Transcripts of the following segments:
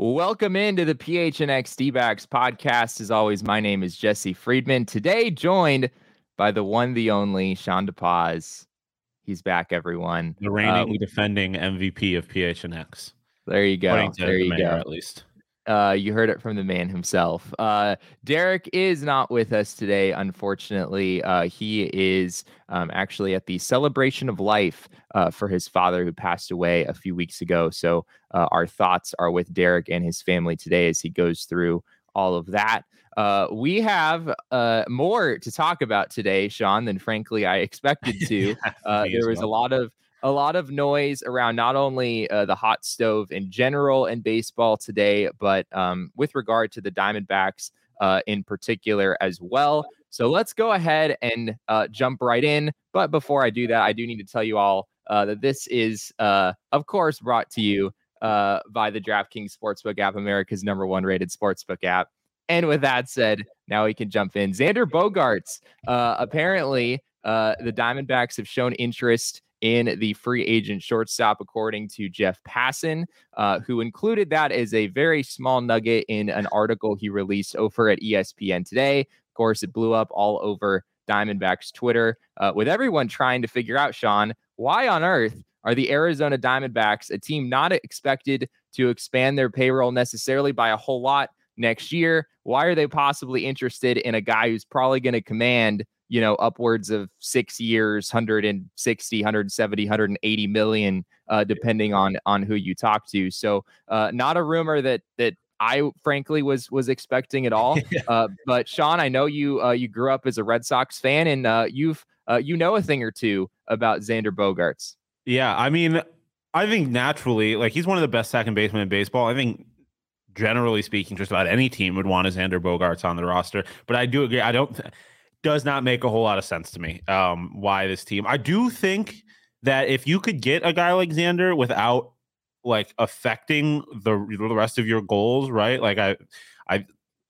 Welcome into the PHNX D-backs podcast. As always, my name is Jesse Friedman. Today, joined by the one, the only Sean DePaz. He's back, everyone. The reigning, uh, defending MVP of PHNX. There you go. There you the go. At least. Uh, you heard it from the man himself. Uh, Derek is not with us today, unfortunately. Uh, he is um, actually at the celebration of life uh, for his father who passed away a few weeks ago. So uh, our thoughts are with Derek and his family today as he goes through all of that. Uh, we have more to talk about today, Sean, than frankly I expected to. there was a lot of a lot of noise around not only uh, the hot stove in general in baseball today, but um, with regard to the Diamondbacks uh, in particular as well. So let's go ahead and uh, jump right in. But before I do that, I do need to tell you all uh, that this is, uh, of course, brought to you uh, by the DraftKings Sportsbook app, America's number one rated sportsbook app. And with that said, now we can jump in. Xander Bogaerts. apparently, the Diamondbacks have shown interest in the free agent shortstop, according to Jeff Passan, uh, who included that as a very small nugget in an article he released over at ESPN today. Of course, it blew up all over Diamondbacks Twitter, uh, with everyone trying to figure out, Sean, why on earth are the Arizona Diamondbacks a team not expected to expand their payroll necessarily by a whole lot next year? Why are they possibly interested in a guy who's probably going to command you know, upwards of six years, 160, 170, 180 million, uh, depending on on who you talk to. So, uh, not a rumor that that I frankly was was expecting at all. Uh, but Sean, I know you uh, you grew up as a Red Sox fan, and uh, you've uh, you know a thing or two about Xander Bogaerts. Yeah, I mean, I think naturally, like he's one of the best second basemen in baseball. I think generally speaking, just about any team would want a Xander Bogaerts on the roster. But I do agree. I don't. Does not make a whole lot of sense to me. Um, why this team? I do think that if you could get a guy like Xander without like affecting the the rest of your goals, right? Like I, I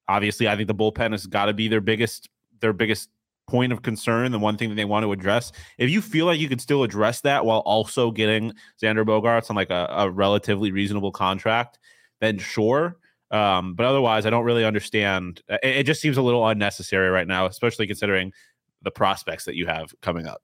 obviously I think the bullpen has got to be their biggest their biggest point of concern, the one thing that they want to address. If you feel like you could still address that while also getting Xander Bogaerts on like a, a relatively reasonable contract, then sure. Um, but otherwise, I don't really understand. It, it just seems a little unnecessary right now, especially considering the prospects that you have coming up.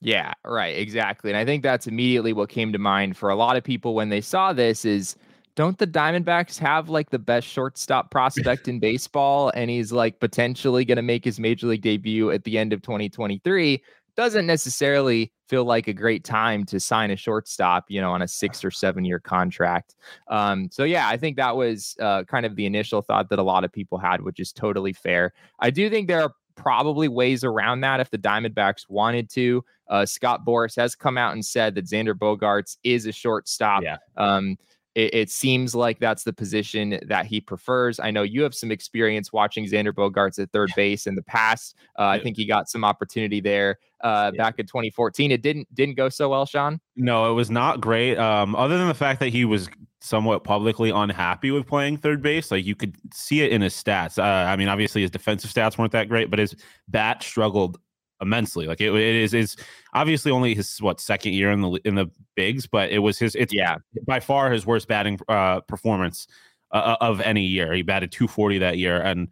Yeah, right, exactly. And I think that's immediately what came to mind for a lot of people when they saw this is don't the Diamondbacks have like the best shortstop prospect in baseball and he's like potentially going to make his major league debut at the end of 2023? Doesn't necessarily feel like a great time to sign a shortstop, you know, on a six or seven year contract. Um, so yeah, I think that was uh, kind of the initial thought that a lot of people had, which is totally fair. I do think there are probably ways around that if the Diamondbacks wanted to. Uh, Scott Boras has come out and said that Xander Bogaerts is a shortstop. Yeah. Um, it, it, seems like that's the position that he prefers. I know you have some experience watching Xander Bogaerts at third base in the past. Uh, yeah. I think he got some opportunity there uh, yeah. back in 2014. It didn't didn't go so well, Sean. No, it was not great. Um, other than the fact that he was somewhat publicly unhappy with playing third base, like you could see it in his stats. Uh, I mean, obviously his defensive stats weren't that great, but his bat struggled immensely. Like it, it is is obviously only his what second year in the in the bigs, but it was his it's yeah by far his worst batting uh, performance uh, uh of any year. He batted 240 that year, and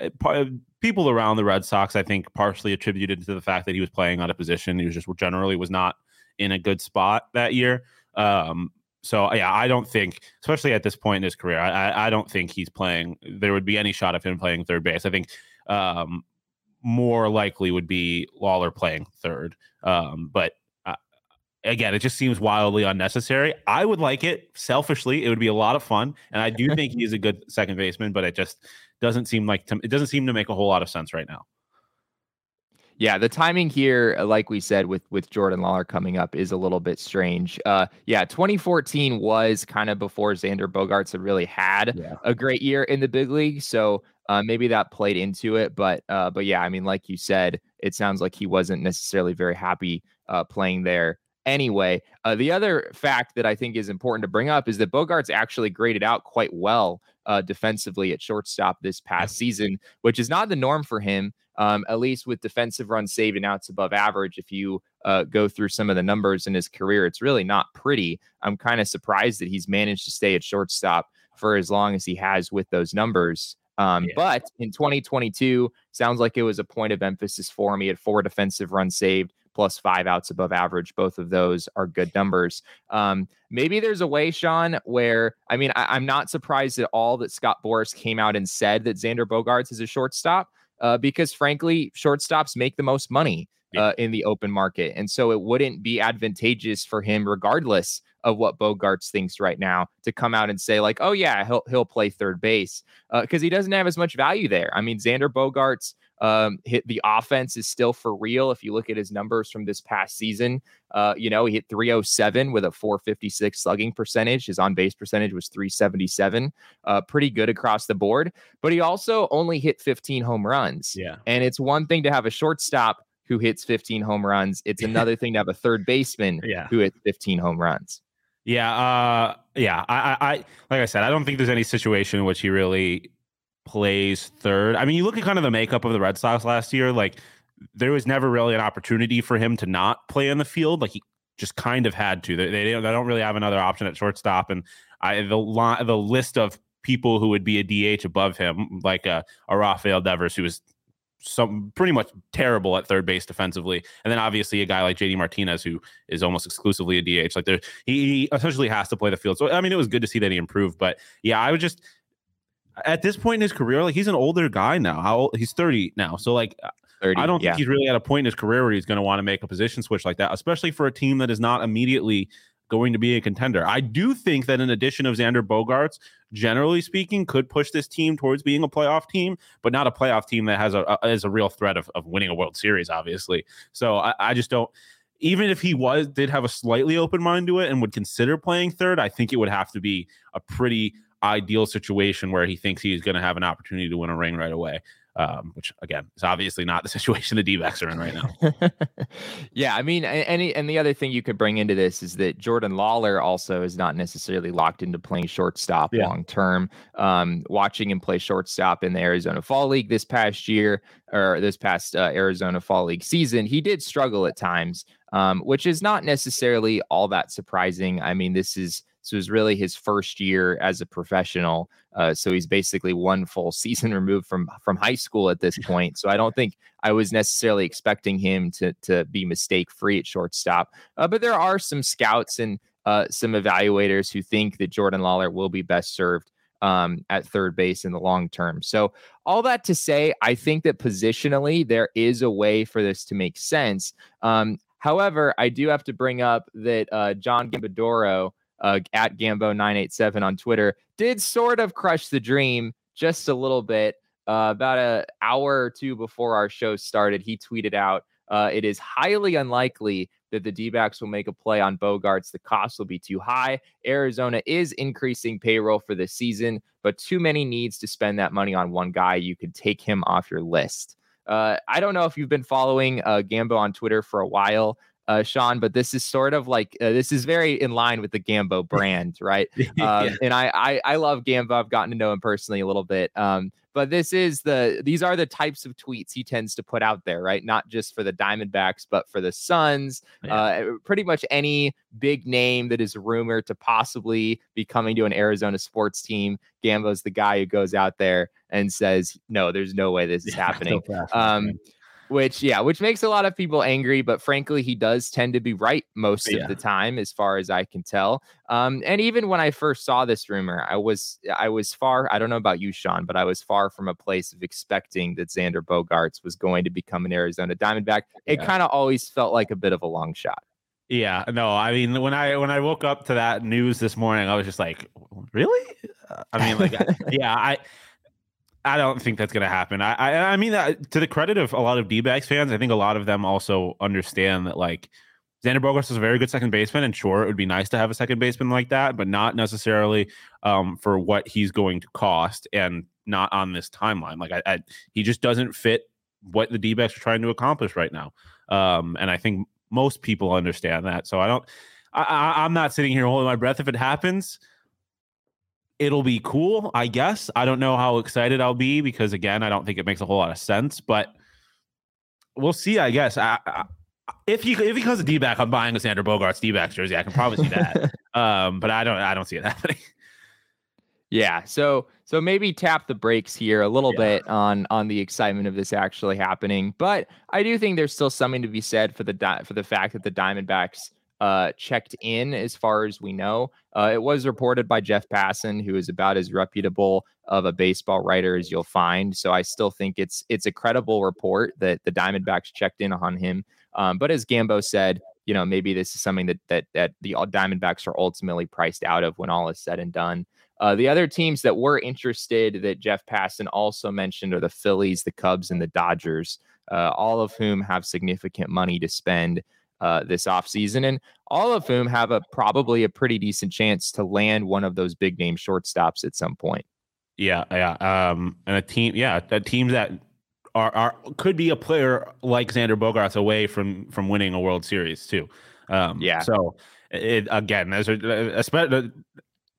uh, people around the Red Sox, I think, partially attributed to the fact that he was playing out of position he was just generally was not in a good spot that year. Um, so yeah, I don't think, especially at this point in his career, I, I don't think he's playing. There would be any shot of him playing third base. I think um, more likely would be Lawlar playing third. Um, but uh, again, it just seems wildly unnecessary. I would like it selfishly. It would be a lot of fun, and I do think he's a good second baseman. But it just doesn't seem like to, it doesn't seem to make a whole lot of sense right now. Yeah, the timing here, uh, like we said, with with Jordan Lawlar coming up, is a little bit strange. Uh, yeah, 2014 was kind of before Xander Bogaerts had really had yeah. a great year in the big league, so uh, maybe that played into it. But uh, but yeah, I mean, like you said, it sounds like he wasn't necessarily very happy uh, playing there anyway. Uh, the other fact that I think is important to bring up is that Bogaerts actually graded out quite well uh, defensively at shortstop this past season, which is not the norm for him um, at least with defensive runs saved and outs above average. If you uh, go through some of the numbers in his career, it's really not pretty. I'm kind of surprised that he's managed to stay at shortstop for as long as he has with those numbers. Um, yeah. But in 2022, sounds like it was a point of emphasis for me. He had four defensive runs saved plus five outs above average. Both of those are good numbers. Um, maybe there's a way, Sean, where I mean, I, am not surprised at all that Scott Boras came out and said that Xander Bogaerts is a shortstop uh, because frankly, shortstops make the most money uh, in the open market. And so it wouldn't be advantageous for him, regardless of what Bogaerts thinks right now, to come out and say, like, oh, yeah, he'll, he'll play third base because uh, he doesn't have as much value there. I mean, Xander Bogaerts. um, hit the offense is still for real. If you look at his numbers from this past season, uh, you know, he hit 307 with a 456 slugging percentage. His on base percentage was 377, uh, pretty good across the board. But he also only hit 15 home runs. Yeah. And it's one thing to have a shortstop who hits 15 home runs, it's another thing to have a third baseman yeah. who hits 15 home runs. Yeah, uh, yeah. I, I, like I said, I don't think there's any situation in which he really plays third. I mean, you look at kind of the makeup of the Red Sox last year, like there was never really an opportunity for him to not play in the field. Like he just kind of had to. They, they, they don't really have another option at shortstop. And I, the the list of people who would be a DH above him, like a, a Rafael Devers, who was some pretty much terrible at third base defensively, and then obviously a guy like JD Martinez who is almost exclusively a DH. Like there, he, he essentially has to play the field. So I mean, it was good to see that he improved. But yeah, I would just at this point in his career, like he's an older guy now. How old? He's 30 now. So like 30, I don't yeah. think he's really at a point in his career where he's going to want to make a position switch like that, especially for a team that is not immediately going to be a contender. I do think that an addition of Xander Bogaerts, generally speaking, could push this team towards being a playoff team, but not a playoff team that has a, a has a real threat of, of winning a World Series, obviously. So I, I just don't even if he was did have a slightly open mind to it and would consider playing third, I think it would have to be a pretty ideal situation where he thinks he's going to have an opportunity to win a ring right away. Um, which again is obviously not the situation the D-backs are in right now. yeah, I mean, any and the other thing you could bring into this is that Jordan Lawlar also is not necessarily locked into playing shortstop yeah. long term. Um, watching him play shortstop in the Arizona Fall League this past year or this past uh, Arizona Fall League season, he did struggle at times, um, which is not necessarily all that surprising. I mean, this is so it was really his first year as a professional. Uh, so he's basically one full season removed from from high school at this point. So I don't think I was necessarily expecting him to to be mistake free at shortstop. Uh, but there are some scouts and uh, some evaluators who think that Jordan Lawlar will be best served um, at third base in the long term. So, all that to say, I think that positionally there is a way for this to make sense. Um, however, I do have to bring up that uh, John Gambadoro uh, at Gambo987 on Twitter, did sort of crush the dream just a little bit. Uh, about an hour or two before our show started, he tweeted out, uh, It is highly unlikely that the D backs will make a play on Bogaerts. The cost will be too high. Arizona is increasing payroll for this season, but too many needs to spend that money on one guy. You could take him off your list. Uh, I don't know if you've been following uh, Gambo on Twitter for a while. Uh, Sean, but this is sort of like uh, this is very in line with the Gambo brand, right? yeah. Um, and I, I I love Gambo. I've gotten to know him personally a little bit. Um, but this is the these are the types of tweets he tends to put out there, right? Not just for the Diamondbacks, but for the Suns. Yeah. Uh, pretty much any big name that is rumored to possibly be coming to an Arizona sports team. Gambo's the guy who goes out there and says, "No, there's no way this is Yeah, happening." so Um. Which yeah, which makes a lot of people angry, but frankly, he does tend to be right most Yeah. of the time, as far as I can tell. Um, and even when I first saw this rumor, I was I was far. I don't know about you, Sean, but I was far from a place of expecting that Xander Bogaerts was going to become an Arizona Diamondback. It Yeah. kind of always felt like a bit of a long shot. Yeah, no, I mean when I when I woke up to that news this morning, I was just like, really? I mean, like, yeah, I I don't think that's gonna happen. I I, I mean that to the credit of a lot of D-backs fans, I think a lot of them also understand that like Xander Bogaerts is a very good second baseman, and sure, it would be nice to have a second baseman like that, but not necessarily um, for what he's going to cost, and not on this timeline. Like, I, I he just doesn't fit what the D-backs are trying to accomplish right now. Um, and I think most people understand that. So I don't. I, I, I'm not sitting here holding my breath. If it happens, it'll be cool, I guess. I don't know how excited I'll be because again, I don't think it makes a whole lot of sense, but we'll see. I guess. I, I, if he if he becomes a D back, I'm buying a Xander Bogaerts D backs jersey. I can promise you that. um, but I don't I don't see it happening. Yeah, so so maybe tap the brakes here a little Yeah. bit on on the excitement of this actually happening, but I do think there's still something to be said for the di- for the fact that the Diamondbacks uh, checked in as far as we know. Uh, it was reported by Jeff Passan, who is about as reputable of a baseball writer as you'll find. So I still think it's it's a credible report that the Diamondbacks checked in on him. Um, but as Gambo said, you know maybe this is something that that that the Diamondbacks are ultimately priced out of when all is said and done. Uh, the other teams that were interested that Jeff Passan also mentioned are the Phillies, the Cubs, and the Dodgers, uh, all of whom have significant money to spend uh, this offseason, and all of whom have a probably a pretty decent chance to land one of those big name shortstops at some point. Yeah, yeah. Um, and a team, yeah, a team that are are could be a player like Xander Bogaerts away from from winning a World Series too. Um, Yeah. So it again, there's a, especially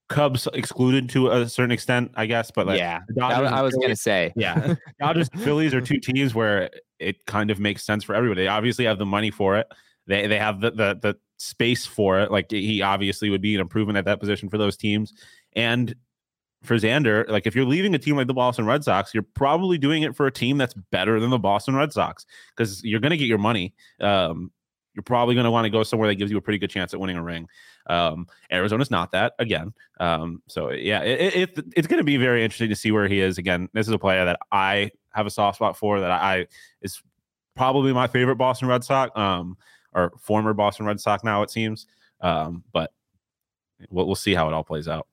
Cubs excluded to a certain extent, I guess. But like, yeah, Dodgers I was going to say. yeah, Dodgers Phillies are two teams where it kind of makes sense for everybody. They obviously have the money for it. They they have the the the space for it. Like he obviously would be an improvement at that position for those teams. And for Xander, like if you're leaving a team like the Boston Red Sox, you're probably doing it for a team that's better than the Boston Red Sox because you're going to get your money. Um, you're probably going to want to go somewhere that gives you a pretty good chance at winning a ring. Um, Arizona's not that again. Um, so yeah, it, it, it- it's going to be very interesting to see where he is again. This is a player that I have a soft spot for that I is probably my favorite Boston Red Sox, um, or former Boston Red Sox now it seems. Um, but we'll, we'll see how it all plays out.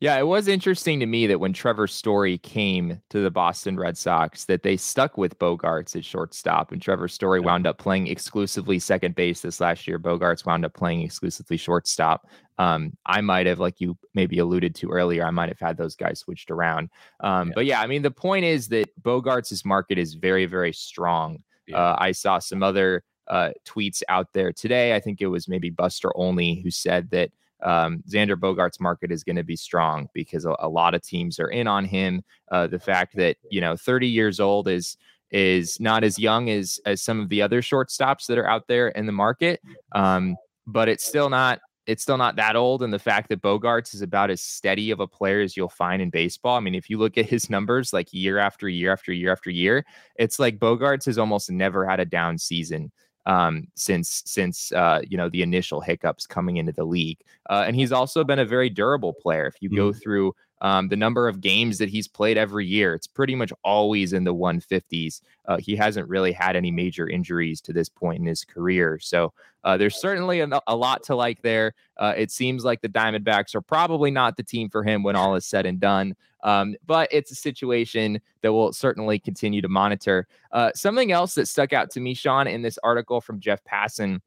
Yeah, it was interesting to me that when Trevor Story came to the Boston Red Sox, that they stuck with Bogaerts at shortstop, and Trevor Story wound up playing exclusively second base this last year. Bogaerts wound up playing exclusively shortstop. Um, I might have, like you maybe alluded to earlier, I might have had those guys switched around. Um, Yeah. But yeah, I mean, the point is that Bogaerts' market is very, very strong. Yeah. Uh, I saw some other uh, tweets out there today. I think it was maybe Buster Olney who said that um, Xander Bogaerts' market is going to be strong because a, a lot of teams are in on him. Uh, the fact that you know 30 years old is is not as young as as some of the other shortstops that are out there in the market, um, but it's still not it's still not that old. And the fact that Bogaerts is about as steady of a player as you'll find in baseball. I mean, if you look at his numbers, like year after year after year after year, it's like Bogaerts has almost never had a down season um, since since uh, you know the initial hiccups coming into the league. Uh, and he's also been a very durable player. If you go through um, the number of games that he's played every year, it's pretty much always in the 150s. Uh, he hasn't really had any major injuries to this point in his career. So uh, there's certainly a, a lot to like there. Uh, it seems like the Diamondbacks are probably not the team for him when all is said and done. Um, but it's a situation that we'll certainly continue to monitor. Uh, something else that stuck out to me, Sean, in this article from Jeff Passan,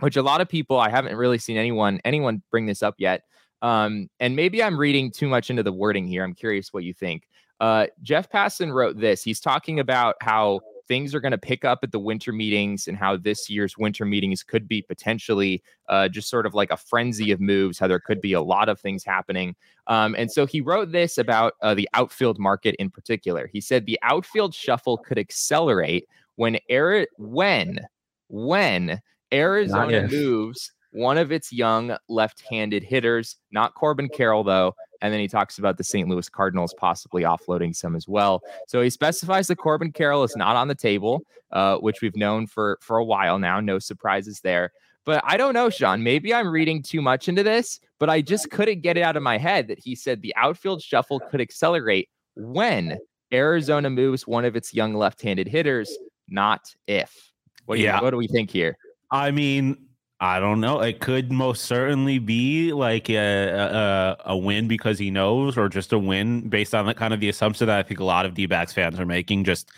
which a lot of people I haven't really seen anyone anyone bring this up yet. Um, and maybe I'm reading too much into the wording here. I'm curious what you think. Uh, Jeff Passan wrote this. He's talking about how things are going to pick up at the winter meetings and how this year's winter meetings could be potentially uh, just sort of like a frenzy of moves, how there could be a lot of things happening. Um, and so he wrote this about uh, the outfield market in particular. He said the outfield shuffle could accelerate when Ari- when when Arizona moves one of its young left-handed hitters, not Corbin Carroll though, and then he talks about the St. Louis Cardinals possibly offloading some as well. So he specifies that Corbin Carroll is not on the table, uh, which we've known for for a while now. No surprises there. But I don't know, Sean. Maybe I'm reading too much into this, but I just couldn't get it out of my head that he said the outfield shuffle could accelerate when Arizona moves one of its young left-handed hitters, not if. What do you, yeah. what do we think here? I mean, I don't know. It could most certainly be like a, a, a win because he knows, or just a win based on the kind of the assumption that I think a lot of D backs fans are making. Just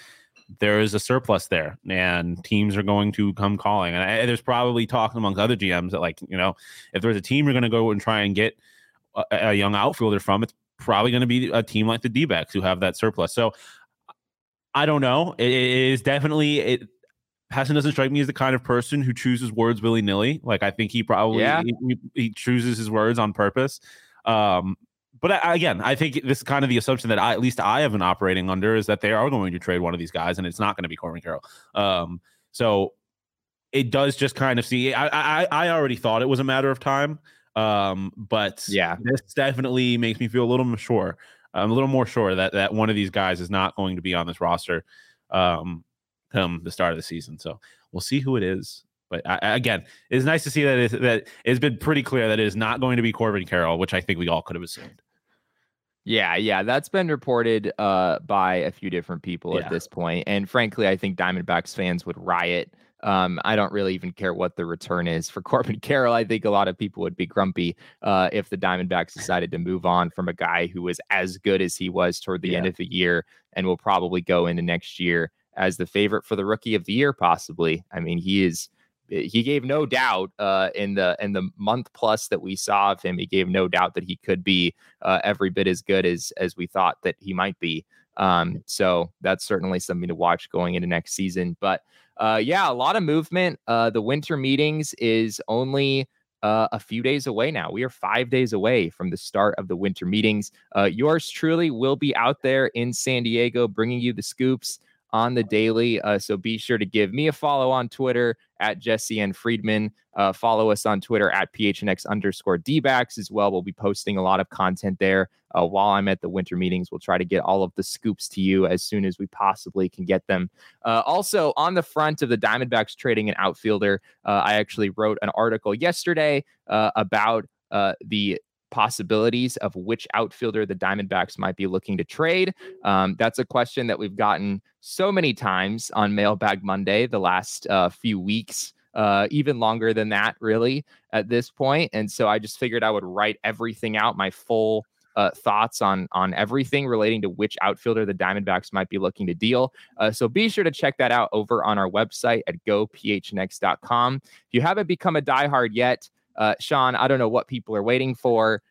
there is a surplus there, and teams are going to come calling. And I, there's probably talk amongst other GMs that like you know if there's a team you're going to go and try and get a, a young outfielder from, it's probably going to be a team like the D backs who have that surplus. So I don't know. It, it is definitely it Passan doesn't strike me as the kind of person who chooses words willy nilly. Like I think he probably yeah. he, he, chooses his words on purpose. Um, but I, again, I think this is kind of the assumption that I, at least I have been operating under is that they are going to trade one of these guys, and it's not going to be Corbin Carroll. Um, so it does just kind of see. I, I I already thought it was a matter of time. Um, but yeah, this definitely makes me feel a little more sure. I'm a little more sure that that one of these guys is not going to be on this roster. Um, come the start of the season. So we'll see who it is. But I, again, it's nice to see that it, that it's been pretty clear that it is not going to be Corbin Carroll, which I think we all could have assumed. Yeah, yeah, that's been reported uh, by a few different people yeah. at this point, and frankly, I think Diamondbacks fans would riot. Um, I don't really even care what the return is for Corbin Carroll. I think a lot of people would be grumpy uh, if the Diamondbacks decided to move on from a guy who was as good as he was toward the yeah. end of the year, and will probably go into next year as the favorite for the rookie of the year, possibly. I mean, he is he gave no doubt uh, in the in the month plus that we saw of him. He gave no doubt that he could be uh, every bit as good as as we thought that he might be. Um, so that's certainly something to watch going into next season. But uh, yeah, a lot of movement. Uh, the winter meetings is only uh, a few days away now. We are five days away from the start of the winter meetings. Uh, yours truly will be out there in San Diego, bringing you the scoops on the daily. Uh, so be sure to give me a follow on Twitter at Jesse and Friedman. Uh, follow us on Twitter at PHNX underscore DBacks as well. We'll be posting a lot of content there uh, while I'm at the winter meetings. We'll try to get all of the scoops to you as soon as we possibly can get them. Uh, also, on the front of the Diamondbacks trading an outfielder, uh, I actually wrote an article yesterday uh, about the possibilities of which outfielder the Diamondbacks might be looking to trade? Um, that's a question that we've gotten so many times on Mailbag Monday the last uh, few weeks. Uh, even longer than that, really, at this point. And so I just figured I would write everything out, my full uh, thoughts on on everything relating to which outfielder the Diamondbacks might be looking to deal. Uh, so be sure to check that out over on our website at gophnx.com. If you haven't become a diehard yet, uh, Sean, I don't know what people are waiting for.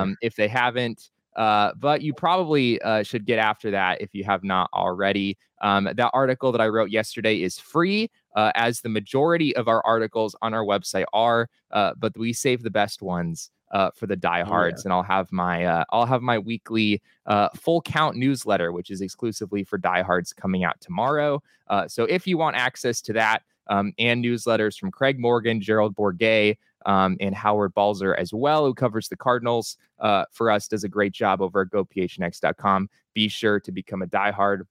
Um, if they haven't, uh, but you probably uh, should get after that if you have not already. Um, that article that I wrote yesterday is free, uh, as the majority of our articles on our website are. Uh, but we save the best ones uh, for the diehards, yeah. and I'll have my uh, I'll have my weekly uh, full count newsletter, which is exclusively for diehards, coming out tomorrow. Uh, so if you want access to that um, and newsletters from Craig Morgan, Gerald Bourguet, um, and Howard Balzer as well, who covers the Cardinals uh, for us, does a great job over at gophnx.com. Be sure to become a diehard.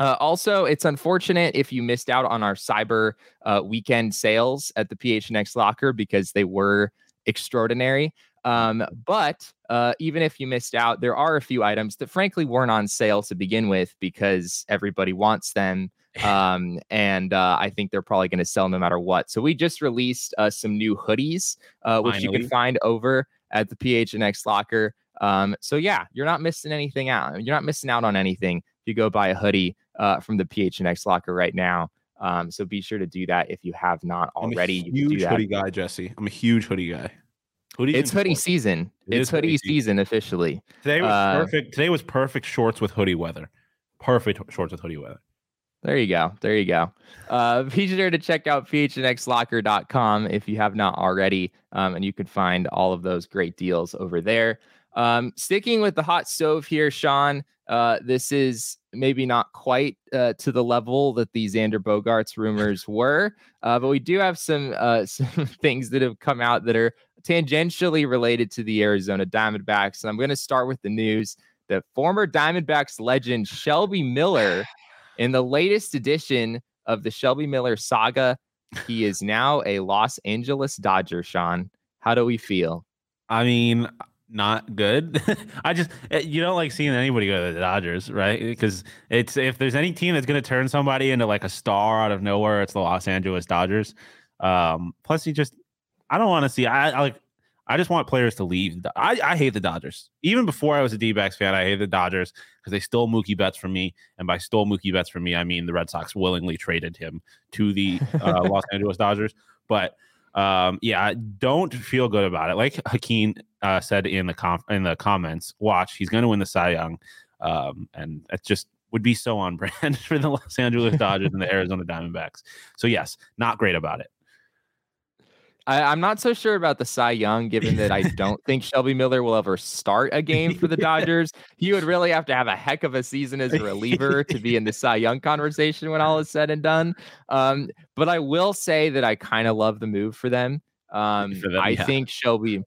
Uh, also, it's unfortunate if you missed out on our cyber uh, weekend sales at the PHNX locker because they were extraordinary. Um, but uh, even if you missed out, there are a few items that frankly weren't on sale to begin with because everybody wants them um, and uh, I think they're probably going to sell no matter what. So we just released uh, some new hoodies, uh, which Finally. you can find over at the PHNX locker. Um, so yeah, you're not missing anything out. You're not missing out on anything if you go buy a hoodie uh, from the PHNX locker right now. Um, so be sure to do that if you have not already. I'm a huge hoodie guy, Jesse. I'm a huge hoodie guy. Hoodies it's hoodie shorts. season. It it's hoodie, hoodie season. season officially. Today was uh, perfect. Today was perfect shorts with hoodie weather. Perfect shorts with hoodie weather. There you go. There you go. Uh, be sure to check out phnxlocker.com if you have not already, um, and you can find all of those great deals over there. Um, sticking with the hot stove here, Sean. Uh, this is maybe not quite uh, to the level that the Xander Bogaerts rumors were, uh, but we do have some uh, some things that have come out that are tangentially related to the Arizona Diamondbacks. And I'm going to start with the news that former Diamondbacks legend Shelby Miller, in the latest edition of the Shelby Miller saga, he is now a Los Angeles Dodger. Sean, how do we feel? I mean, not good. I just eh, you don't like seeing anybody go to the Dodgers, right? Because it's if there's any team that's going to turn somebody into like a star out of nowhere, it's the Los Angeles Dodgers. Um, plus, he just I don't want to see. I, I, like. I just want players to leave. I, I hate the Dodgers. Even before I was a D-backs fan, I hated the Dodgers because they stole Mookie Betts from me. And by stole Mookie Betts from me, I mean the Red Sox willingly traded him to the uh, Los Angeles Dodgers. But um, yeah, I don't feel good about it. Like Hakeem uh, said in the com- in the comments, watch he's going to win the Cy Young, um, and it just would be so on brand for the Los Angeles Dodgers and the Arizona Diamondbacks. So yes, not great about it. I, am not so sure about the Cy Young, given that I don't think Shelby Miller will ever start a game for the Dodgers. He would really have to have a heck of a season as a reliever to be in the Cy Young conversation when all is said and done. Um, but I will say that I kind of love the move for them. Um, for them, I yeah. think Shelby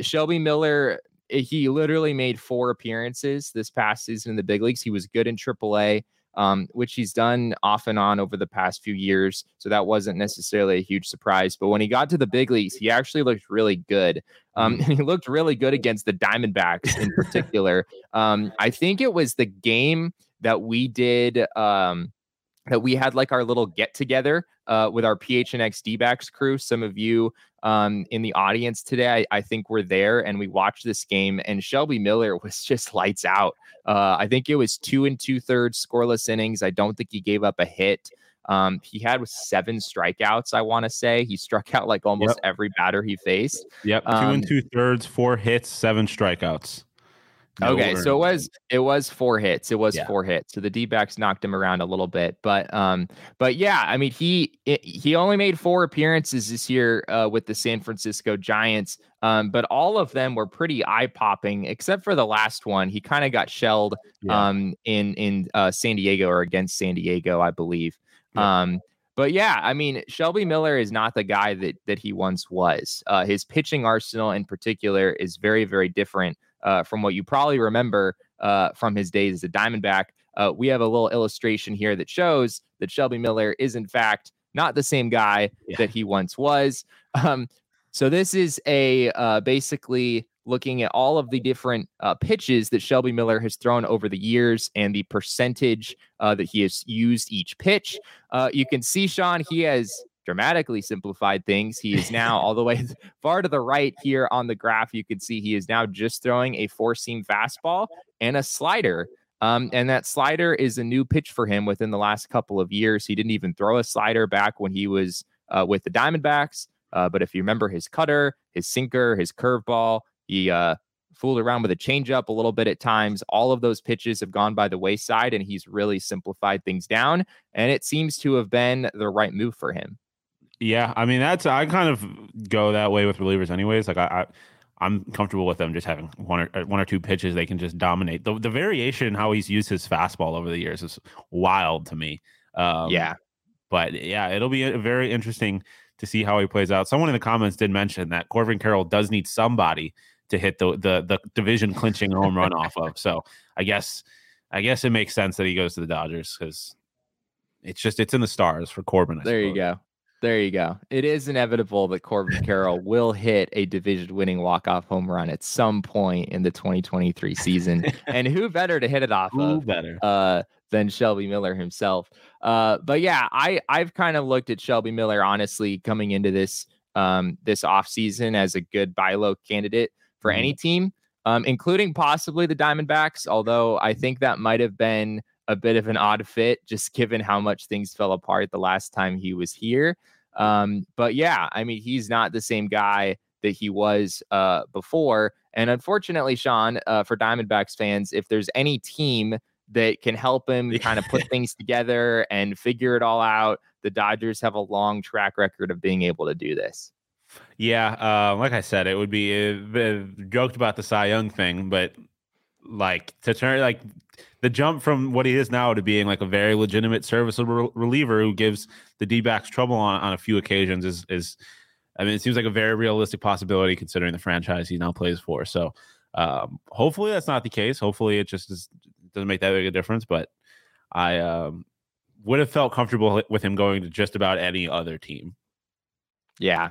Shelby Miller he literally made four appearances this past season in the big leagues. He was good in AAA um, which he's done off and on over the past few years. So that wasn't necessarily a huge surprise. But when he got to the big leagues, he actually looked really good. Um, mm-hmm. and he looked really good against the Diamondbacks in particular. um, I think it was the game that we did. Um, that we had like our little get together uh, with our PHNX D backs crew. Some of you um, in the audience today, I, I, think were there and we watched this game. And Shelby Miller was just lights out. Uh, I think it was two and two thirds scoreless innings. I don't think he gave up a hit. Um, he had seven strikeouts. I want to say he struck out like almost yep. every batter he faced. Yep, two um, and two thirds, four hits, seven strikeouts. No okay, so it was it was four hits. It was yeah. four hits. So the D backs knocked him around a little bit, but um, but yeah, I mean he it, he only made four appearances this year uh, with the San Francisco Giants, um, but all of them were pretty eye popping, except for the last one. He kind of got shelled yeah. um in in uh, San Diego or against San Diego, I believe. Yeah. Um, but yeah, I mean, Shelby Miller is not the guy that that he once was. Uh, his pitching arsenal, in particular, is very, very different uh, from what you probably remember uh, from his days as a Diamondback. Uh, we have a little illustration here that shows that Shelby Miller is, in fact, not the same guy yeah. that he once was. Um, so this is a uh, basically looking at all of the different uh, pitches that Shelby Miller has thrown over the years and the percentage uh, that he has used each pitch. Uh, you can see, Sean, he has dramatically simplified things. He is now all the way far to the right here on the graph. You can see he is now just throwing a four seam fastball and a slider. Um, and that slider is a new pitch for him within the last couple of years. He didn't even throw a slider back when he was uh, with the Diamondbacks. Uh, but if you remember his cutter, his sinker, his curveball, he uh, fooled around with a changeup a little bit at times. All of those pitches have gone by the wayside, and he's really simplified things down. And it seems to have been the right move for him. Yeah, I mean that's I kind of go that way with relievers, anyways. Like I, I am comfortable with them just having one or uh, one or two pitches they can just dominate. The the variation in how he's used his fastball over the years is wild to me. Um, yeah, but yeah, it'll be a, very interesting to see how he plays out. Someone in the comments did mention that Corbin Carroll does need somebody to hit the the the division clinching home run off of. So I guess I guess it makes sense that he goes to the Dodgers because it's just it's in the stars for Corbin. I there suppose. you go. There you go. It is inevitable that Corbin Carroll will hit a division winning walk off home run at some point in the 2023 season. and who better to hit it off who of better. Uh, than Shelby Miller himself. Uh, but yeah, I I've kind of looked at Shelby Miller honestly coming into this um, this offseason as a good buy low candidate for mm-hmm. any team, um, including possibly the Diamondbacks. Although I think that might have been a bit of an odd fit, just given how much things fell apart the last time he was here. Um, but yeah, I mean, he's not the same guy that he was uh, before. And unfortunately, Sean, uh, for Diamondbacks fans, if there's any team that can help him kind of put things together and figure it all out. The Dodgers have a long track record of being able to do this. Yeah, uh, like I said, it would be uh, joked about the Cy Young thing, but like to turn like the jump from what he is now to being like a very legitimate serviceable reliever who gives the D-backs trouble on, on a few occasions is is I mean it seems like a very realistic possibility considering the franchise he now plays for. So um, hopefully that's not the case. Hopefully it just is, doesn't make that big a difference. But I um, would have felt comfortable with him going to just about any other team. Yeah,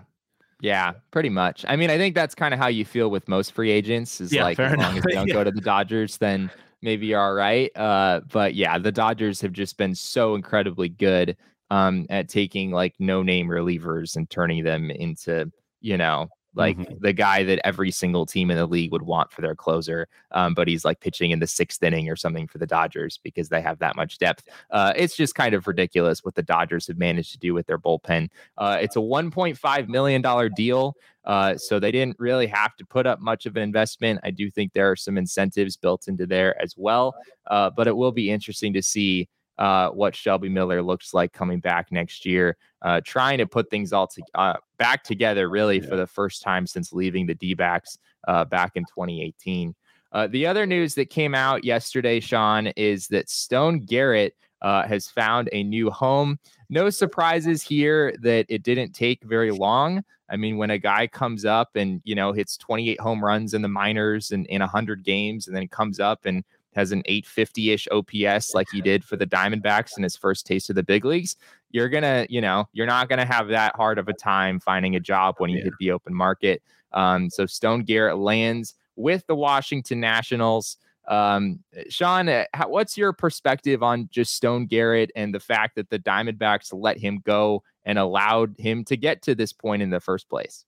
yeah, pretty much. I mean, I think that's kind of how you feel with most free agents. Is yeah, like as enough. long as you don't yeah. go to the Dodgers, then maybe you're all right. Uh, but yeah, the Dodgers have just been so incredibly good um, at taking like no name relievers and turning them into you know like mm-hmm. the guy that every single team in the league would want for their closer. Um, but he's like pitching in the sixth inning or something for the Dodgers because they have that much depth. Uh, it's just kind of ridiculous what the Dodgers have managed to do with their bullpen. Uh, it's a $1.5 million deal. Uh, so they didn't really have to put up much of an investment. I do think there are some incentives built into there as well. Uh, but it will be interesting to see uh, what Shelby Miller looks like coming back next year, uh, trying to put things all to, uh, back together really yeah. for the first time since leaving the D backs uh, back in 2018. Uh, the other news that came out yesterday, Sean, is that Stone Garrett uh, has found a new home. No surprises here that it didn't take very long. I mean, when a guy comes up and you know hits 28 home runs in the minors and in 100 games, and then comes up and has an 850-ish OPS like he did for the Diamondbacks in his first taste of the big leagues, you're gonna, you know, you're not gonna have that hard of a time finding a job when you yeah. hit the open market. Um, so Stone Garrett lands with the Washington Nationals. Um, Sean, uh, how, what's your perspective on just Stone Garrett and the fact that the Diamondbacks let him go and allowed him to get to this point in the first place?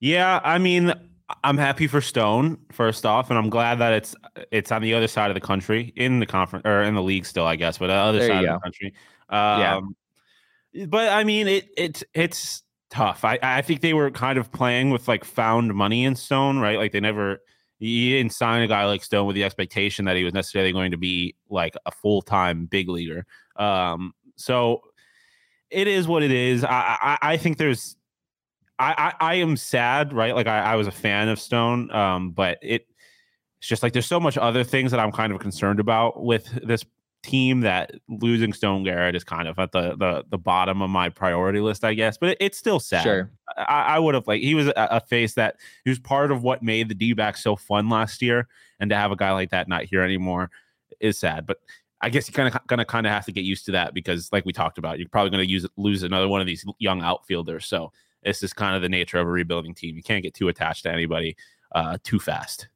Yeah, I mean, I'm happy for Stone first off, and I'm glad that it's it's on the other side of the country in the conference or in the league still, I guess, but the other there side of the country. Um, yeah. But I mean, it it's it's tough. I I think they were kind of playing with like found money in Stone, right? Like they never you didn't sign a guy like Stone with the expectation that he was necessarily going to be like a full time big leaguer. Um, so it is what it is. I, I I think there's I, I, I am sad, right? Like I, I was a fan of Stone, um, but it it's just like there's so much other things that I'm kind of concerned about with this team that losing Stone Garrett is kind of at the the, the bottom of my priority list, I guess. But it, it's still sad. Sure. I, I would have like he was a, a, face that he was part of what made the D back so fun last year, and to have a guy like that not here anymore is sad. But I guess you're kind of gonna kind of have to get used to that because, like we talked about, you're probably gonna use lose another one of these young outfielders. So it's just kind of the nature of a rebuilding team. You can't get too attached to anybody uh, too fast.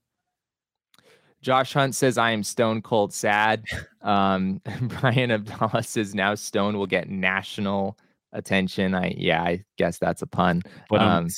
Josh Hunt says, I am stone cold sad. Um, Brian Abdallah says, now Stone will get national attention. I, yeah, I guess that's a pun. But, um,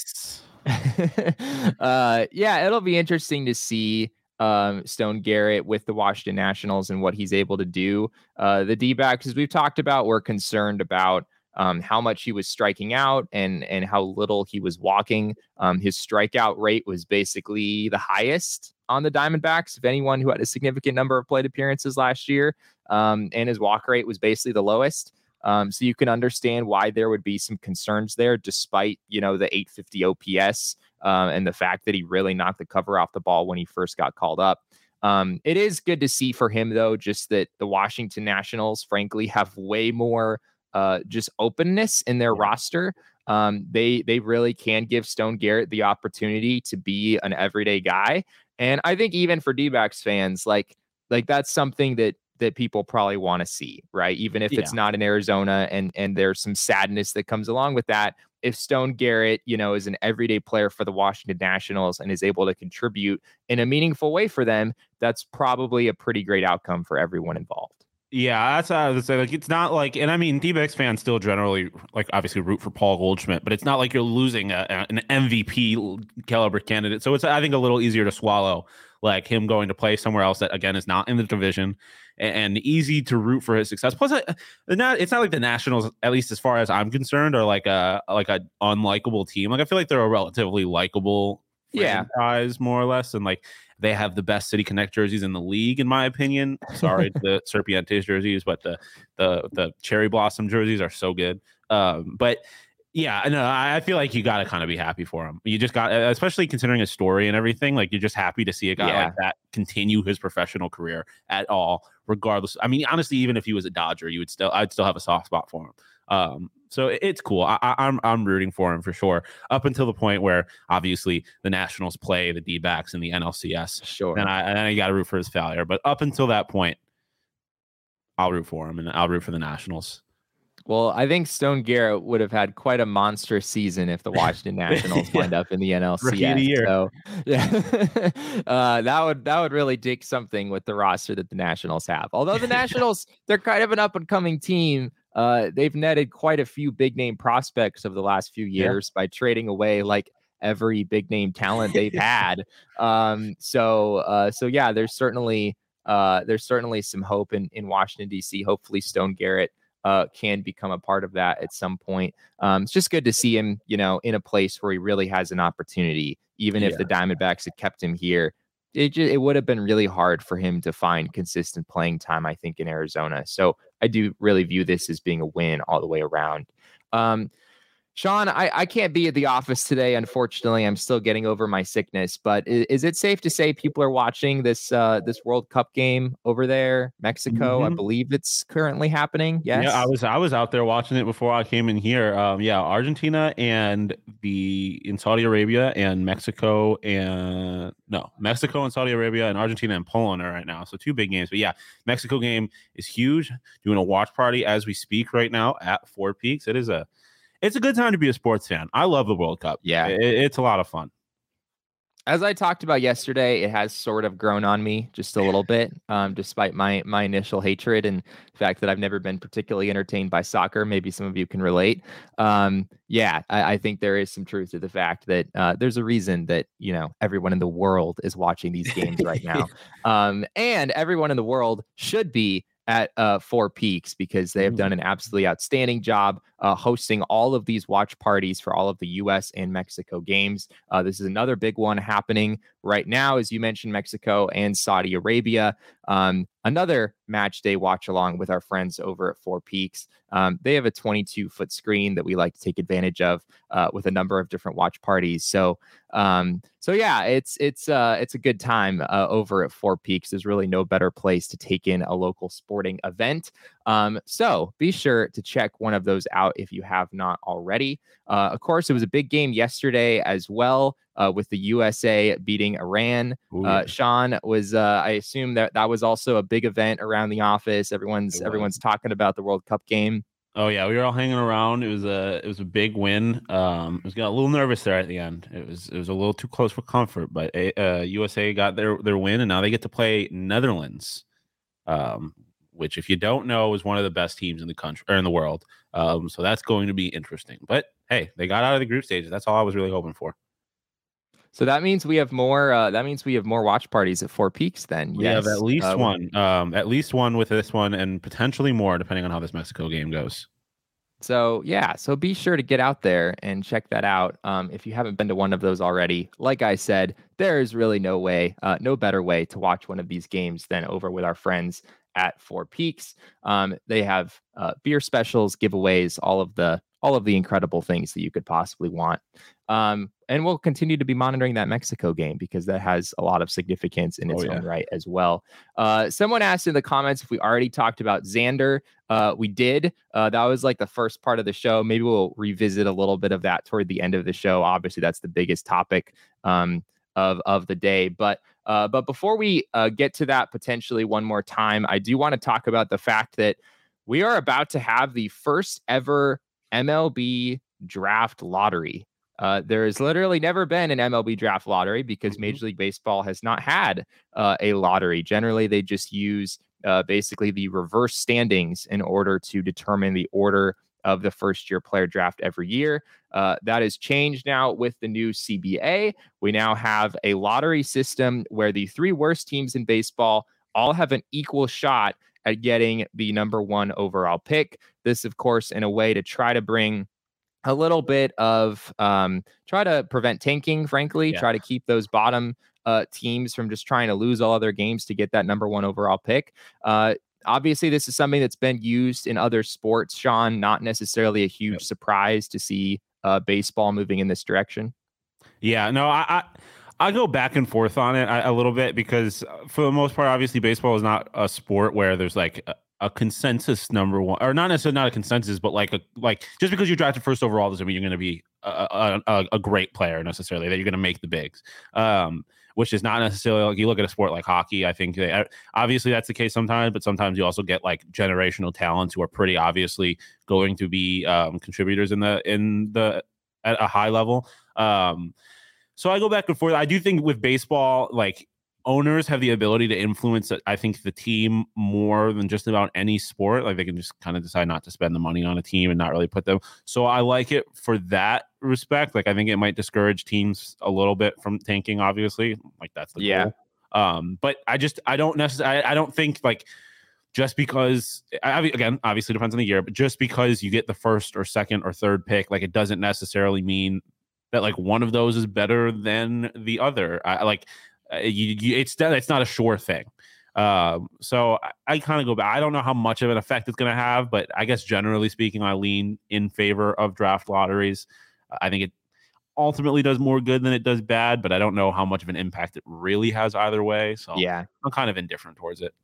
uh, yeah, it'll be interesting to see um, Stone Garrett with the Washington Nationals and what he's able to do. Uh, the D backs, as we've talked about, we're concerned about um, how much he was striking out and and how little he was walking. Um, his strikeout rate was basically the highest on the Diamondbacks of anyone who had a significant number of plate appearances last year, um, and his walk rate was basically the lowest. Um, so you can understand why there would be some concerns there, despite you know the 850 OPS uh, and the fact that he really knocked the cover off the ball when he first got called up. Um, it is good to see for him though, just that the Washington Nationals, frankly, have way more uh, just openness in their roster. Um, they they really can give Stone Garrett the opportunity to be an everyday guy, and I think even for D-backs fans, like like that's something that that people probably want to see, right? Even if yeah. it's not in Arizona, and and there's some sadness that comes along with that. If Stone Garrett, you know, is an everyday player for the Washington Nationals and is able to contribute in a meaningful way for them, that's probably a pretty great outcome for everyone involved. Yeah, that's what I was say. Like, it's not like, and I mean, D-backs fans still generally like obviously root for Paul Goldschmidt, but it's not like you're losing a, an MVP caliber candidate. So it's I think a little easier to swallow, like him going to play somewhere else that again is not in the division, and, and easy to root for his success. Plus, I, uh, not it's not like the Nationals, at least as far as I'm concerned, are like a like a unlikable team. Like I feel like they're a relatively likable Yeah. franchise more or less, and like they have the best City Connect jerseys in the league, in my opinion. Sorry, the Serpientes jerseys, but the the the Cherry Blossom jerseys are so good. Um, but yeah, no, I I feel like you got to kind of be happy for him. You just got, especially considering his story and everything. Like you're just happy to see a guy Yeah. like that continue his professional career at all, regardless. I mean, honestly, even if he was a Dodger, you would still, I'd still have a soft spot for him. Um, so it's cool. I, I, I'm I'm rooting for him for sure. Up until the point where obviously the Nationals play the D backs in the NLCS, Sure. then I and I got to root for his failure. But up until that point, I'll root for him and I'll root for the Nationals. Well, I think Stone Garrett would have had quite a monstrous season if the Washington Nationals Yeah. wind up in the NLCS. Rookie of year. So, yeah, uh, that would that would really dig something with the roster that the Nationals have. Although the Nationals, they're kind of an up and coming team. Uh, they've netted quite a few big name prospects over the last few Yeah. years by trading away like every big name talent they've had. Um, so uh, so yeah, there's certainly uh, there's certainly some hope in in Washington D.C. Hopefully, Stone Garrett uh, can become a part of that at some point. Um, it's just good to see him, you know, in a place where he really has an opportunity. Even if the Diamondbacks had kept him here, it ju- it would have been really hard for him to find consistent playing time. I think in Arizona. So I do really view this as being a win all the way around. Um, Sean, I, I can't be at the office today. Unfortunately, I'm still getting over my sickness. But is, is it safe to say people are watching this uh, this World Cup game over there, Mexico? I Mhm. believe it's currently happening. Yes. Yeah, I was I was out there watching it before I came in here. Um, yeah, Argentina and the in Saudi Arabia and Mexico and no Mexico and Saudi Arabia and Argentina and Poland are right now. So two big games. But yeah, Mexico game is huge. Doing a watch party as we speak right now at Four Peaks. It is a it's a good time to be a sports fan. I love the World Cup. Yeah. It- it's a lot of fun. As I talked about yesterday, it has sort of grown on me just a little bit, um, despite my my initial hatred and the fact that I've never been particularly entertained by soccer. Maybe some of you can relate. Um, yeah, I, I think there is some truth to the fact that uh, there's a reason that you know everyone in the world is watching these games right now, um, and everyone in the world should be at uh, Four Peaks because they have done an absolutely outstanding job uh, hosting all of these watch parties for all of the U.S. and Mexico games. Uh, this is another big one happening right now, as you mentioned, Mexico and Saudi Arabia. Um, another match day watch along with our friends over at Four Peaks. Um, they have a 22 foot screen that we like to take advantage of uh, with a number of different watch parties. So, um, so yeah, it's it's uh, it's a good time uh, over at Four Peaks. There's really no better place to take in a local sporting event. Um, so be sure to check one of those out if you have not already. Uh, of course, it was a big game yesterday as well. Uh, with the USA beating Iran, uh, Sean was. Uh, I assume that that was also a big event around the office. Everyone's everyone's talking about the World Cup game. Oh yeah, we were all hanging around. It was a it was a big win. Um, I was got a little nervous there at the end. It was it was a little too close for comfort, but uh, USA got their their win, and now they get to play Netherlands, um, which if you don't know is one of the best teams in the country or in the world. Um, so that's going to be interesting. But hey, they got out of the group stage. That's all I was really hoping for. So that means we have more. Uh, that means we have more watch parties at Four Peaks. Then We have at least Uh, one, um, at least one with this one, and potentially more depending on how this Mexico game goes. So yeah, so be sure to get out there and check that out. Um, if you haven't been to one of those already, like I said, there is really no way, uh, no better way to watch one of these games than over with our friends at Four Peaks. Um, they have uh, beer specials, giveaways, all of the all of the incredible things that you could possibly want. Um, and we'll continue to be monitoring that Mexico game because that has a lot of significance in Oh, its yeah. own right as well. Uh, someone asked in the comments if we already talked about Xander. Uh, we did. Uh, that was like the first part of the show. Maybe we'll revisit a little bit of that toward the end of the show. Obviously, that's the biggest topic um, of of the day. But uh, but before we uh, get to that potentially one more time, I do want to talk about the fact that we are about to have the first ever MLB draft lottery. Uh, there has literally never been an MLB draft lottery because Mhm. Major League Baseball has not had uh, a lottery. Generally, they just use uh, basically the reverse standings in order to determine the order of the first year player draft every year. Uh, that has changed now with the new CBA. We now have a lottery system where the three worst teams in baseball all have an equal shot at getting the number one overall pick. This, of course, in a way to try to bring a little bit of um, try to prevent tanking, frankly, Yeah. try to keep those bottom uh, teams from just trying to lose all of their games to get that number one overall pick. Uh, obviously, this is something that's been used in other sports, Sean, not necessarily a huge Yep. surprise to see uh, baseball moving in this direction. Yeah, no, I, I I go back and forth on it a, a little bit because uh, for the most part, obviously, baseball is not a sport where there's like a, a consensus number one, or not necessarily not a consensus, but like a like just because you drafted first overall doesn't mean you're going to be a, a, a, a great player necessarily that you're going to make the bigs. Um, which is not necessarily like you look at a sport like hockey. I think they, obviously that's the case sometimes, but sometimes you also get like generational talents who are pretty obviously going to be um, contributors in the in the at a high level. Um, so I go back and forth. I do think with baseball, like owners have the ability to influence, uh, I think, the team more than just about any sport. Like they can just kind of decide not to spend the money on a team and not really put them. So I like it for that respect. Like I think it might discourage teams a little bit from tanking. Obviously, like that's the Yeah. goal. Um, but I just I don't necessarily I, I don't think like just because I, again obviously depends on the year but just because you get the first or second or third pick like it doesn't necessarily mean that like one of those is better than the other I like you, you it's it's not a sure thing um so i, I kind of go back i don't know how much of an effect it's going to have but i guess generally speaking i lean in favor of draft lotteries i think it ultimately does more good than it does bad but i don't know how much of an impact it really has either way so Yeah. i'm kind of indifferent towards it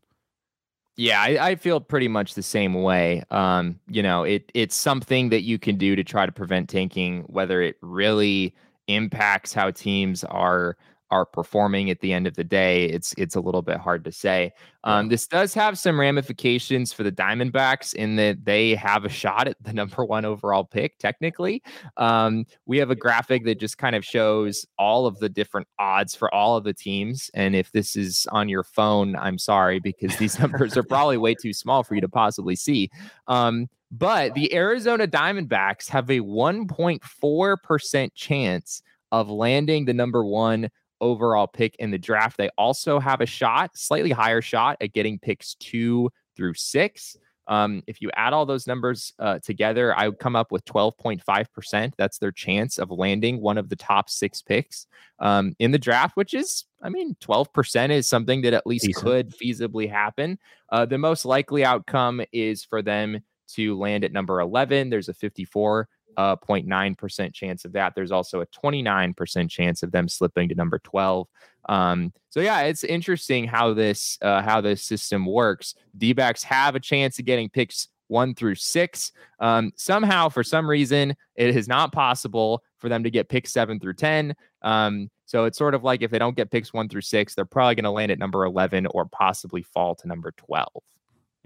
Yeah, I, I feel pretty much the same way. Um, you know, it it's something that you can do to try to prevent tanking, whether it really impacts how teams are are performing at the end of the day. It's it's a little bit hard to say. Um, this does have some ramifications for the Diamondbacks in that they have a shot at the number one overall pick. Technically, um, we have a graphic that just kind of shows all of the different odds for all of the teams. And if this is on your phone, I'm sorry because these numbers are probably way too small for you to possibly see. Um, but the Arizona Diamondbacks have a 1.4% chance of landing the number one overall pick in the draft. They also have a shot, slightly higher shot, at getting picks two through six. Um, if you add all those numbers uh, together, I would come up with 12.5%. That's their chance of landing one of the top six picks um, in the draft, which is, I mean, 12% is something that at least Decent. could feasibly happen. Uh, the most likely outcome is for them to land at number 11. There's a 54 uh, 0.9% chance of that. There's also a 29% chance of them slipping to number 12. Um, so yeah, it's interesting how this uh, how this system works. D-backs have a chance of getting picks one through six. Um, somehow, for some reason, it is not possible for them to get picks seven through ten. Um, so it's sort of like if they don't get picks one through six, they're probably going to land at number eleven or possibly fall to number twelve.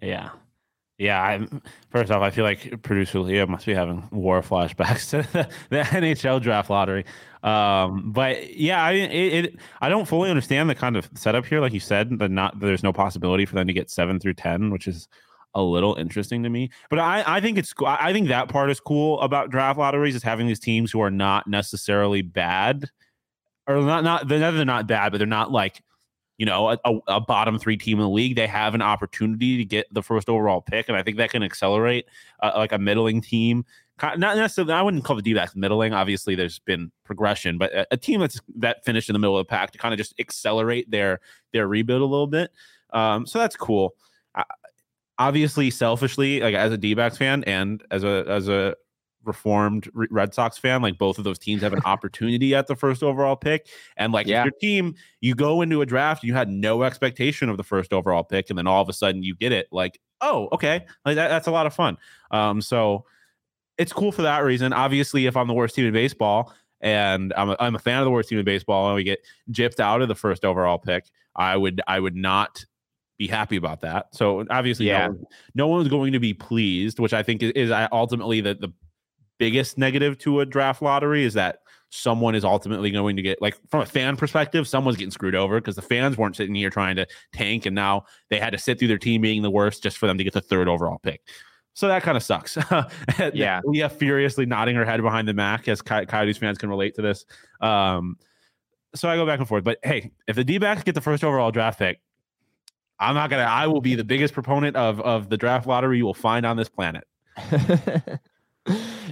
Yeah. Yeah, I, first off, I feel like producer Leo must be having war flashbacks to the, the NHL draft lottery. Um, but yeah, I it, it I don't fully understand the kind of setup here. Like you said, that not there's no possibility for them to get seven through ten, which is a little interesting to me. But I I think it's I think that part is cool about draft lotteries is having these teams who are not necessarily bad, or not not they're they're not bad, but they're not like you know, a, a, bottom three team in the league, they have an opportunity to get the first overall pick, and I think that can accelerate uh, like a middling team. Not necessarily, I wouldn't call the D-backs middling. Obviously, there's been progression, but a, a team that's that finished in the middle of the pack to kind of just accelerate their their rebuild a little bit. Um, so that's cool. I, obviously, selfishly, like as a D-backs fan and as a as a reformed Red Sox fan, like both of those teams have an opportunity at the first overall pick. And like Yeah. if your team, you go into a draft, you had no expectation of the first overall pick, and then all of a sudden you get it, like, oh, okay, like that, that's a lot of fun. Um, so it's cool for that reason. Obviously, if I'm the worst team in baseball and I'm a, I'm a fan of the worst team in baseball and we get gypped out of the first overall pick, I would I would not be happy about that. So obviously, Yeah. no, no one's going to be pleased, which I think is, is ultimately the the biggest negative to a draft lottery is that someone is ultimately going to get like from a fan perspective someone's getting screwed over because the fans weren't sitting here trying to tank and now they had to sit through their team being the worst just for them to get the third overall pick. So that kind of sucks. Yeah. leah furiously nodding her head behind the mac as Coy- coyotes fans can relate to this. Um so i go back and forth but hey if the d-backs get the first overall draft pick i'm not gonna i will be the biggest proponent of of the draft lottery you will find on this planet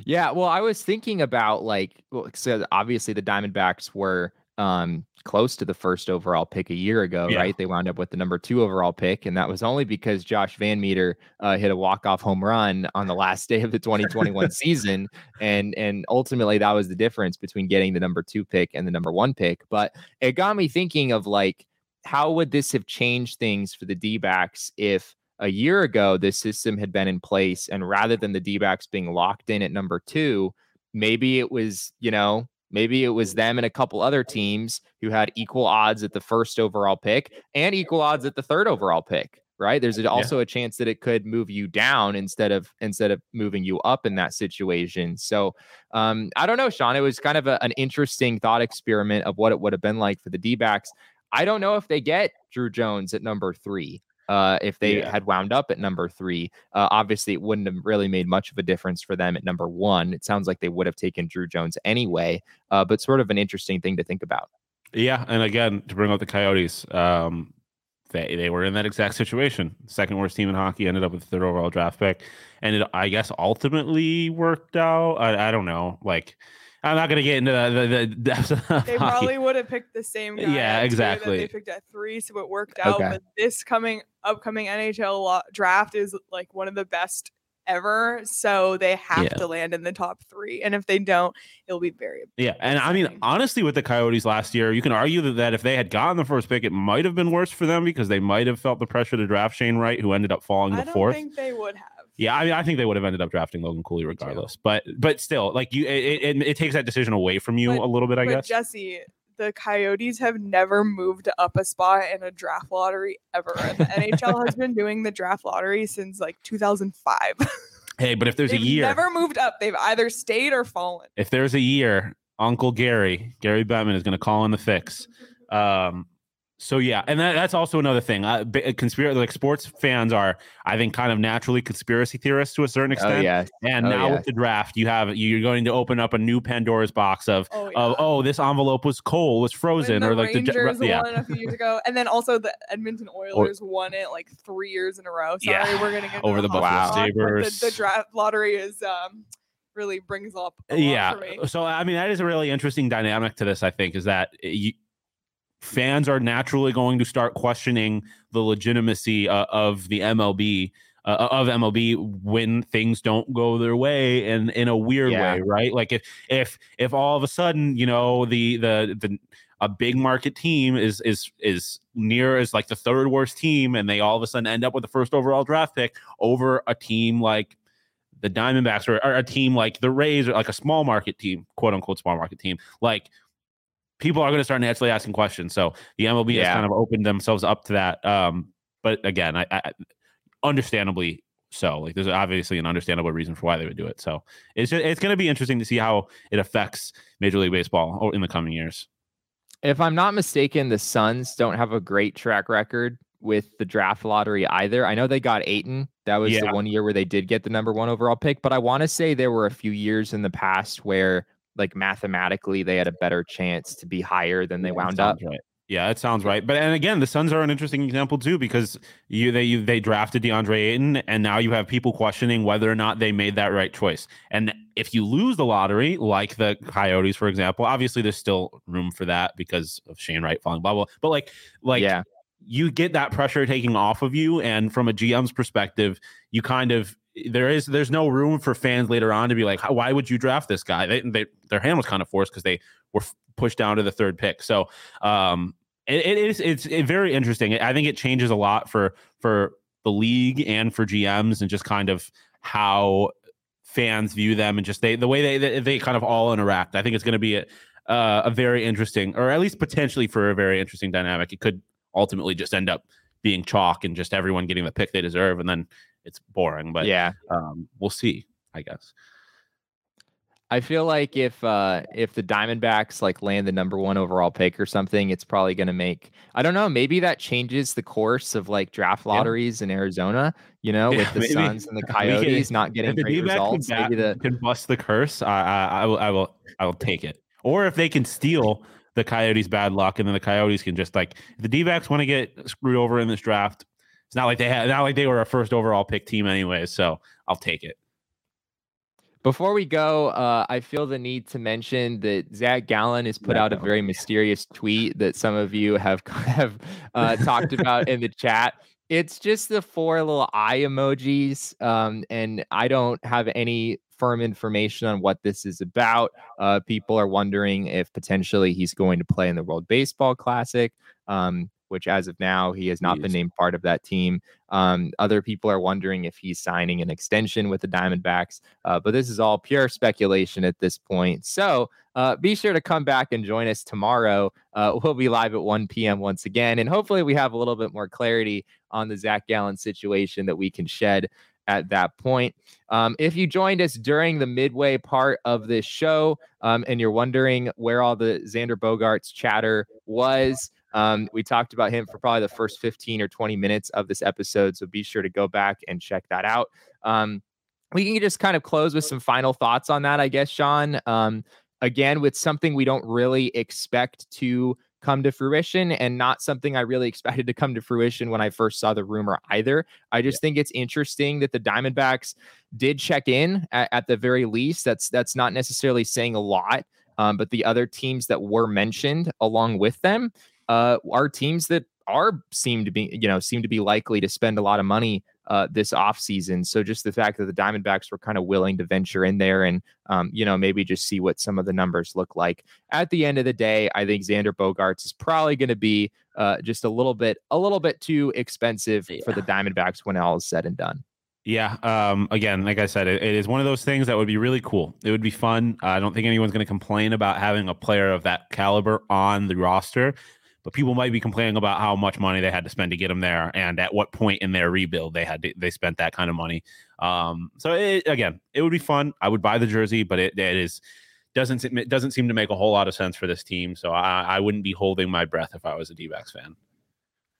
yeah, well, I was thinking about like, well, so obviously the Diamondbacks were um close to the first overall pick a year ago, Yeah. right? They wound up with the number two overall pick, and that was only because Josh VanMeter uh, hit a walk off home run on the last day of the 2021 season, and and ultimately that was the difference between getting the number two pick and the number one pick. But it got me thinking of like, how would this have changed things for the D backs if a year ago this system had been in place and rather than the D backs being locked in at number two, maybe it was, you know, maybe it was them and a couple other teams who had equal odds at the first overall pick and equal odds at the third overall pick. Right. There's also a chance that it could move you down instead of instead of moving you up in that situation. So um, I don't know, Sean. It was kind of a, an interesting thought experiment of what it would have been like for the D backs. I don't know if they get Drew Jones at number three. Uh, if they Yeah. had wound up at number three, uh, obviously it wouldn't have really made much of a difference for them at number one. It sounds like they would have taken Drew Jones anyway, uh, but sort of an interesting thing to think about. Yeah, and again, to bring up the Coyotes, um, they they were in that exact situation. Second worst team in hockey ended up with third overall draft pick, and it I guess ultimately worked out. I, I don't know. Like, I'm not gonna get into the the, the depths of They hockey. probably would have picked the same guy. Yeah, at two that exactly. They picked at three, so it worked out. Okay. But this coming upcoming NHL draft is like one of the best ever. So they have Yeah. to land in the top three, and if they don't, it'll be very. Yeah, and I mean, honestly, with the Coyotes last year, you can argue that, that if they had gotten the first pick, it might have been worse for them because they might have felt the pressure to draft Shane Wright, who ended up falling fourth. I to don't fourth. think they would have. Yeah, I mean, I think they would have ended up drafting Logan Cooley regardless. But but still, like you, it, it, it takes that decision away from you But- a little bit, I but guess. Jesse, the Coyotes have never moved up a spot in a draft lottery ever. And the NHL has been doing the draft lottery since like 2005. hey, but if there's They've a year, never moved up. They've either stayed or fallen. if there's a year, Uncle Gary, Gary Bettman is going to call in the fix. Um, so yeah, and that, that's also another thing. Uh, conspiracy, like sports fans are, I think, kind of naturally conspiracy theorists to a certain Oh extent. yeah, And Oh, now yeah. with the draft, you have you're going to open up a new Pandora's box of Oh, of oh this envelope was cold, was frozen, the or like Rangers the yeah. won a few years ago, and then also the Edmonton Oilers won it like three years in a row. Sorry, Yeah, we're gonna get over into the hockey Buffalo talk, Sabres. The, the draft lottery is um really brings up a lot yeah for me. so i mean that is a really interesting dynamic to this i think is that you, fans are naturally going to start questioning the legitimacy uh, of the mlb uh, of mlb when things don't go their way and in a weird Yeah. way right like if if if all of a sudden you know the the the a big market team is is is near as like the third worst team and they all of a sudden end up with the first overall draft pick over a team like the Diamondbacks or, or a team like the Rays or like a small market team, quote unquote small market team, like people are going to start naturally asking questions. So the MLB has kind of opened themselves up to that. Um, but again, I, I understandably so. Like there's obviously an understandable reason for why they would do it. So it's just, it's going to be interesting to see how it affects Major League Baseball in the coming years. If I'm not mistaken, the Suns don't have a great track record with the draft lottery either. I know they got Ayton. That was the one year where they did get the number one overall pick, but I want to say there were a few years in the past where, like, mathematically they had a better chance to be higher than they wound up. Right. Yeah, that sounds right. But and again, the Suns are an interesting example too because you they you, they drafted DeAndre Ayton, and now you have people questioning whether or not they made that right choice. And if you lose the lottery, like the Coyotes, for example, obviously there's still room for that because of Shane Wright falling blah blah. But like like yeah, you get that pressure taking off of you and from a gm's perspective you kind of there is there's no room for fans later on to be like why would you draft this guy? They, they their hand was kind of forced because they were pushed down to the third pick. So um it, it is it's it very interesting. I think it changes a lot for for the league and for gms and just kind of how fans view them and just they the way they they, they kind of all interact. I think it's going to be a, uh, a very interesting or at least potentially for a very interesting dynamic. It could ultimately just end up being chalk and just everyone getting the pick they deserve and then it's boring but yeah. um, we'll see i guess I feel like if uh if the Diamondbacks like land the number one overall pick or something, it's probably gonna make I don't know, maybe that changes the course of like draft Yeah. lotteries in Arizona, you know, Yeah, with the maybe. Suns and the We can- Coyotes not getting great results. Maybe the can bust the curse I, I, I will i will i will take it or if they can steal the coyotes bad luck and then the coyotes can just like if the d-backs want to get screwed over in this draft it's not like they had not like they were a first overall pick team anyway, so i'll take it Before we go, uh, I feel the need to mention that Zach Gallen has put out a very mysterious tweet that some of you have have uh, talked about in the chat. It's just the four little eye emojis, um, and I don't have any firm information on what this is about. Uh, people are wondering if potentially he's going to play in the World Baseball Classic. Um, which as of now he has not he been named part of that team. Um, other people are wondering if he's signing an extension with the Diamondbacks, uh, but this is all pure speculation at this point. So uh, be sure to come back and join us tomorrow. Uh, we'll be live at 1 p.m. once again, and hopefully we have a little bit more clarity on the Zach Gallen situation that we can shed at that point. Um, if you joined us during the midway part of this show um, and you're wondering where all the Xander Bogaerts chatter was, um, we talked about him for probably the first 15 or 20 minutes of this episode. So be sure to go back and check that out. Um, we can just kind of close with some final thoughts on that, I guess, Sean. Um, again, with something we don't really expect to come to fruition and not something I really expected to come to fruition when I first saw the rumor either. I just yeah. think it's interesting that the Diamondbacks did check in at, at, the very least. That's that's not necessarily saying a lot. Um, but the other teams that were mentioned along with them uh, are teams that are seem to be you know seem to be likely to spend a lot of money uh, this offseason. So just the fact that the Diamondbacks were kind of willing to venture in there and um, you know maybe just see what some of the numbers look like. At the end of the day, I think Xander Bogaerts is probably going to be uh, just a little bit a little bit too expensive yeah. for the Diamondbacks when all is said and done. Yeah. Um, again, like I said, it, it is one of those things that would be really cool. It would be fun. I don't think anyone's going to complain about having a player of that caliber on the roster but people might be complaining about how much money they had to spend to get him there and at what point in their rebuild they had to, they spent that kind of money. Um, so it, again it would be fun. I would buy the jersey but it, it is doesn't it doesn't seem to make a whole lot of sense for this team. So i, I wouldn't be holding my breath if i was a d-backs fan.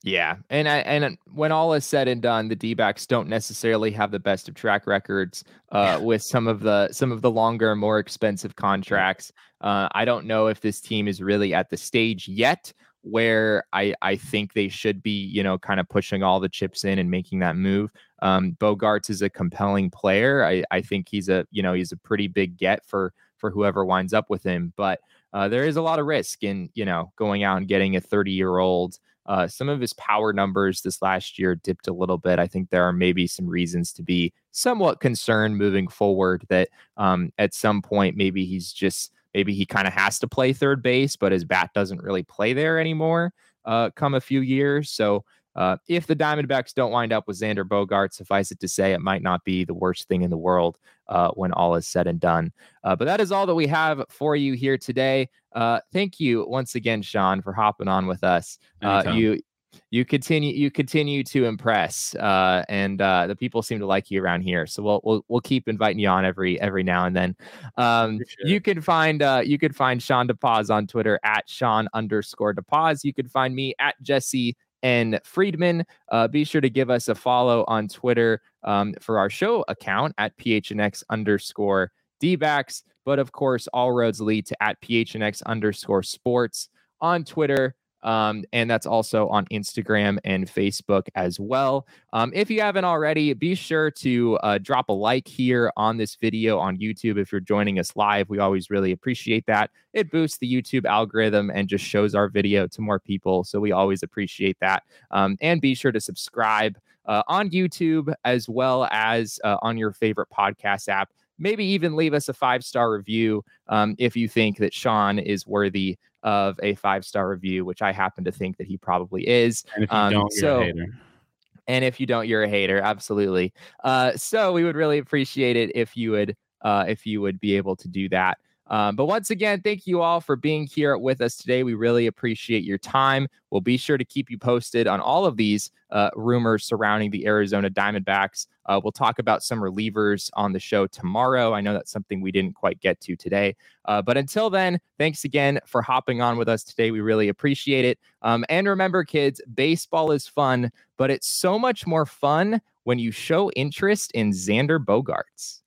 Yeah, and I, and when all is said and done, the D-backs don't necessarily have the best of track records uh, yeah. with some of the some of the longer, more expensive contracts. Uh, I don't know if this team is really at the stage yet where I I think they should be, you know, kind of pushing all the chips in and making that move. Um, Bogaerts is a compelling player. I I think he's a you know he's a pretty big get for for whoever winds up with him, but uh, there is a lot of risk in you know going out and getting a 30 year old. Uh, some of his power numbers this last year dipped a little bit. I think there are maybe some reasons to be somewhat concerned moving forward that um, at some point maybe he's just maybe he kind of has to play third base, but his bat doesn't really play there anymore uh, come a few years. So uh, if the Diamondbacks don't wind up with Xander Bogart, suffice it to say, it might not be the worst thing in the world uh, when all is said and done. Uh, but that is all that we have for you here today. Uh, thank you once again, Sean, for hopping on with us. Uh, you you continue you continue to impress uh, and uh, the people seem to like you around here so we'll we'll, we'll keep inviting you on every every now and then. Um, you can find uh, you can find sean depaz on twitter at sean underscore depaz. You can find me at jesse and friedman. Uh, be sure to give us a follow on twitter um, for our show account at phnx underscore dbacks but of course all roads lead to at phnx underscore sports on twitter um, and that's also on Instagram and Facebook as well. Um, if you haven't already, be sure to uh, drop a like here on this video on YouTube if you're joining us live. We always really appreciate that. It boosts the YouTube algorithm and just shows our video to more people. So we always appreciate that. Um, and be sure to subscribe uh, on YouTube as well as uh, on your favorite podcast app maybe even leave us a five star review um, if you think that Sean is worthy of a five star review, which I happen to think that he probably is. And if you um, don't, so, you're a hater. And if you don't, you're a hater. Absolutely. Uh, so we would really appreciate it if you would uh, if you would be able to do that. Um, but once again, thank you all for being here with us today. We really appreciate your time. We'll be sure to keep you posted on all of these uh, rumors surrounding the Arizona Diamondbacks. Uh, we'll talk about some relievers on the show tomorrow. I know that's something we didn't quite get to today. Uh, but until then, thanks again for hopping on with us today. We really appreciate it. Um, and remember, kids, baseball is fun, but it's so much more fun when you show interest in Xander Bogaerts.